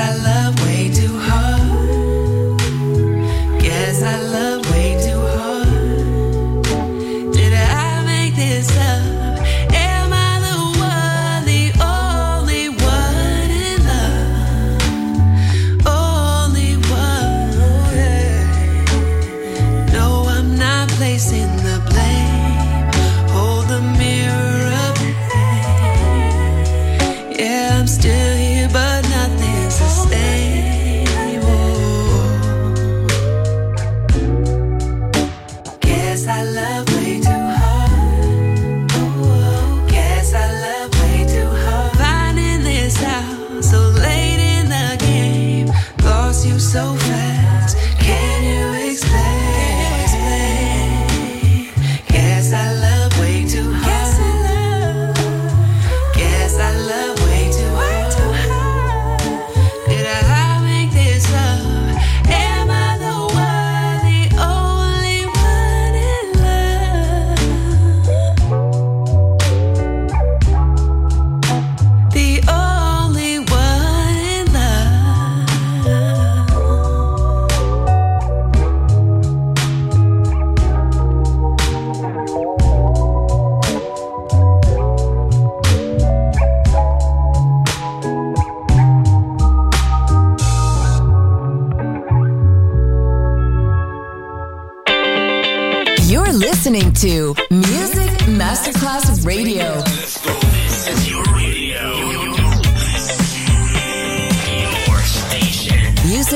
I love.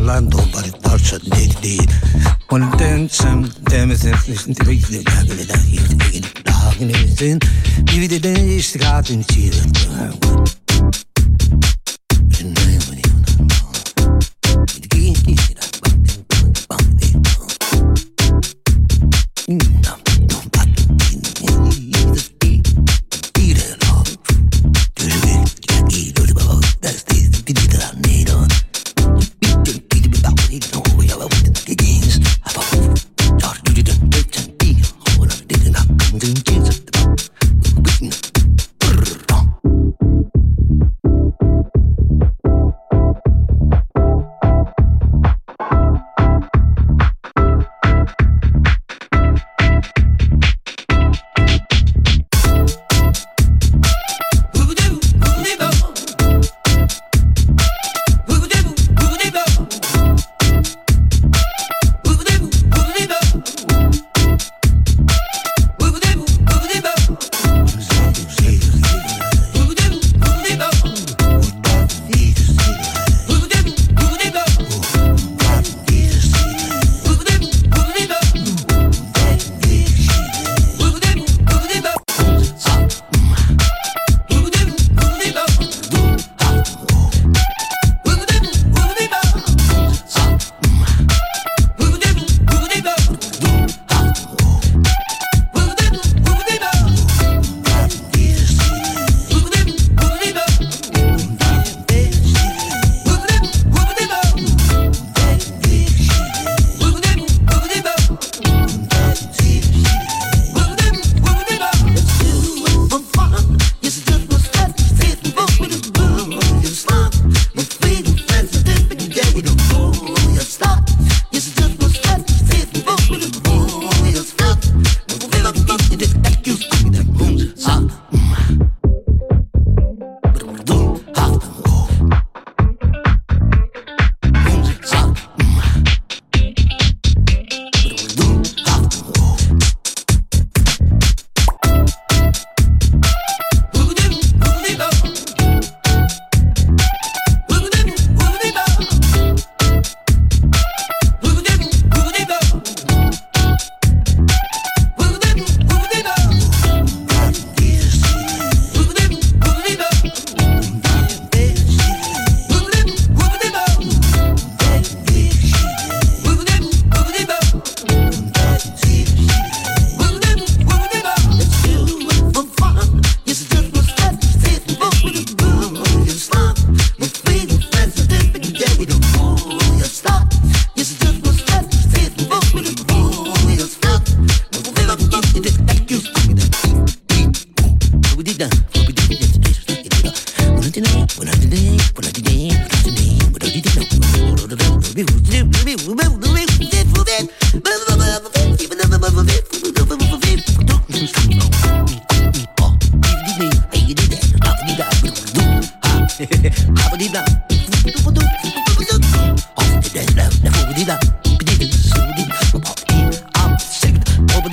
Orlando, but it does a need deed. When tension, damage, listen to me, the baggy that you dig in, the hog in, the day, she got the cheer.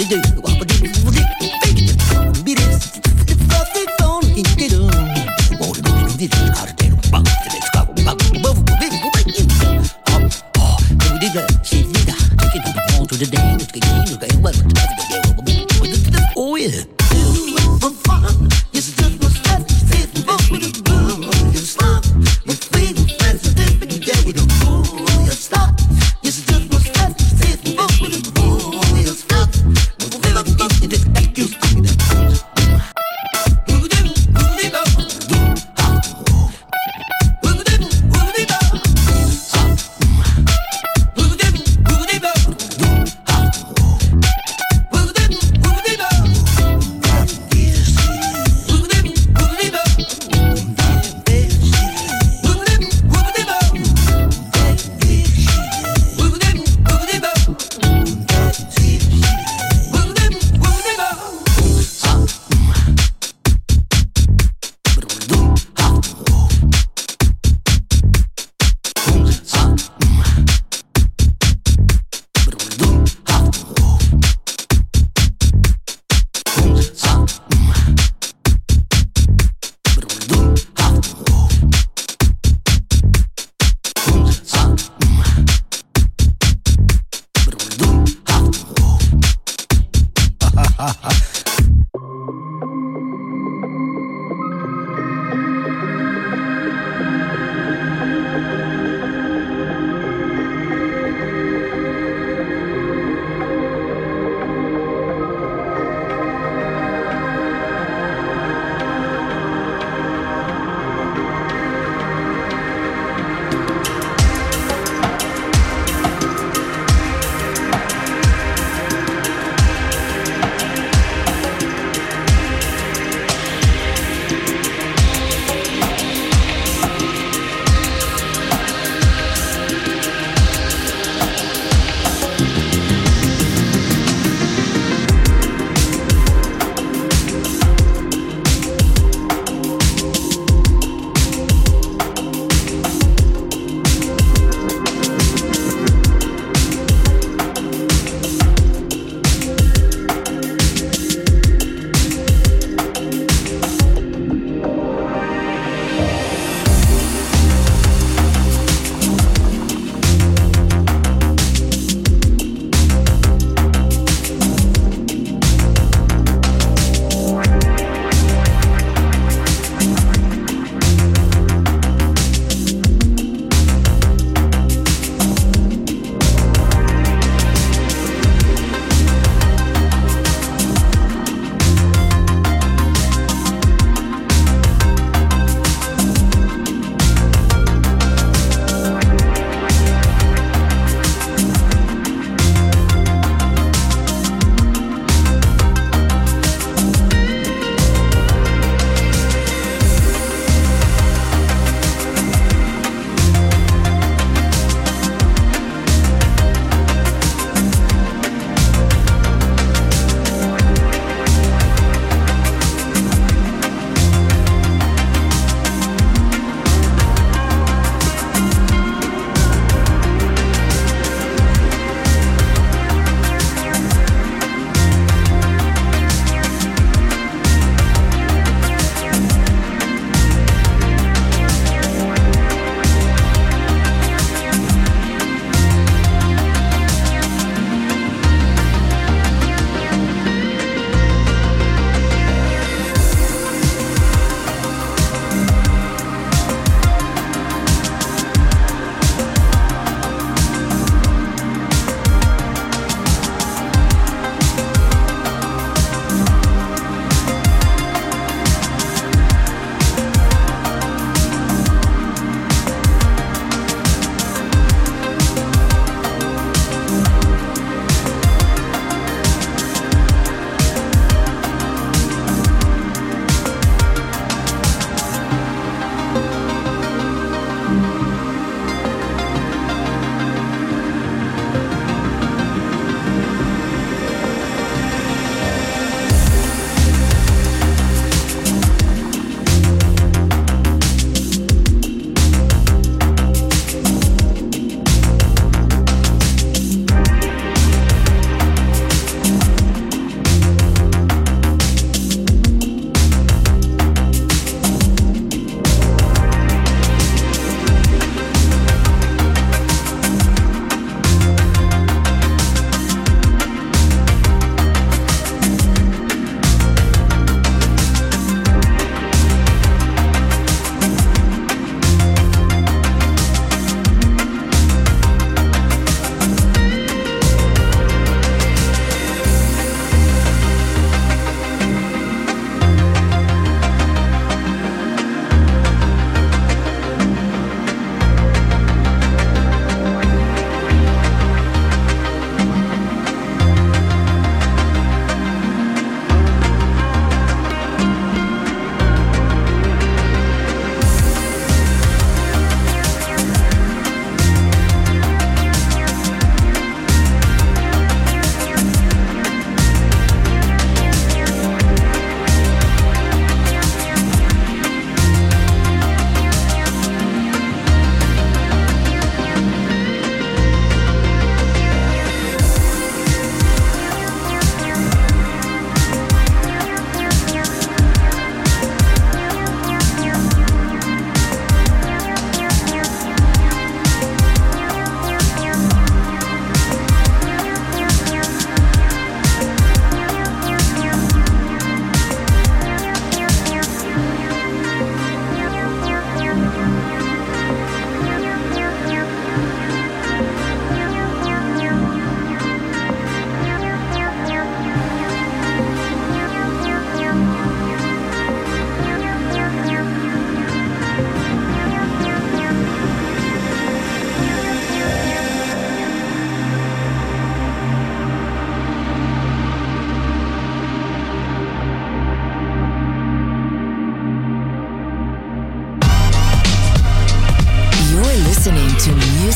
对。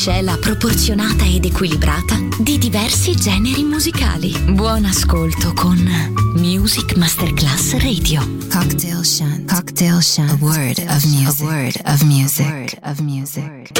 miscela proporzionata ed equilibrata di diversi generi musicali. Buon ascolto con Music Masterclass Radio. Cocktail Shant. Cocktail Shant. A word of music. A word of music. A word of music.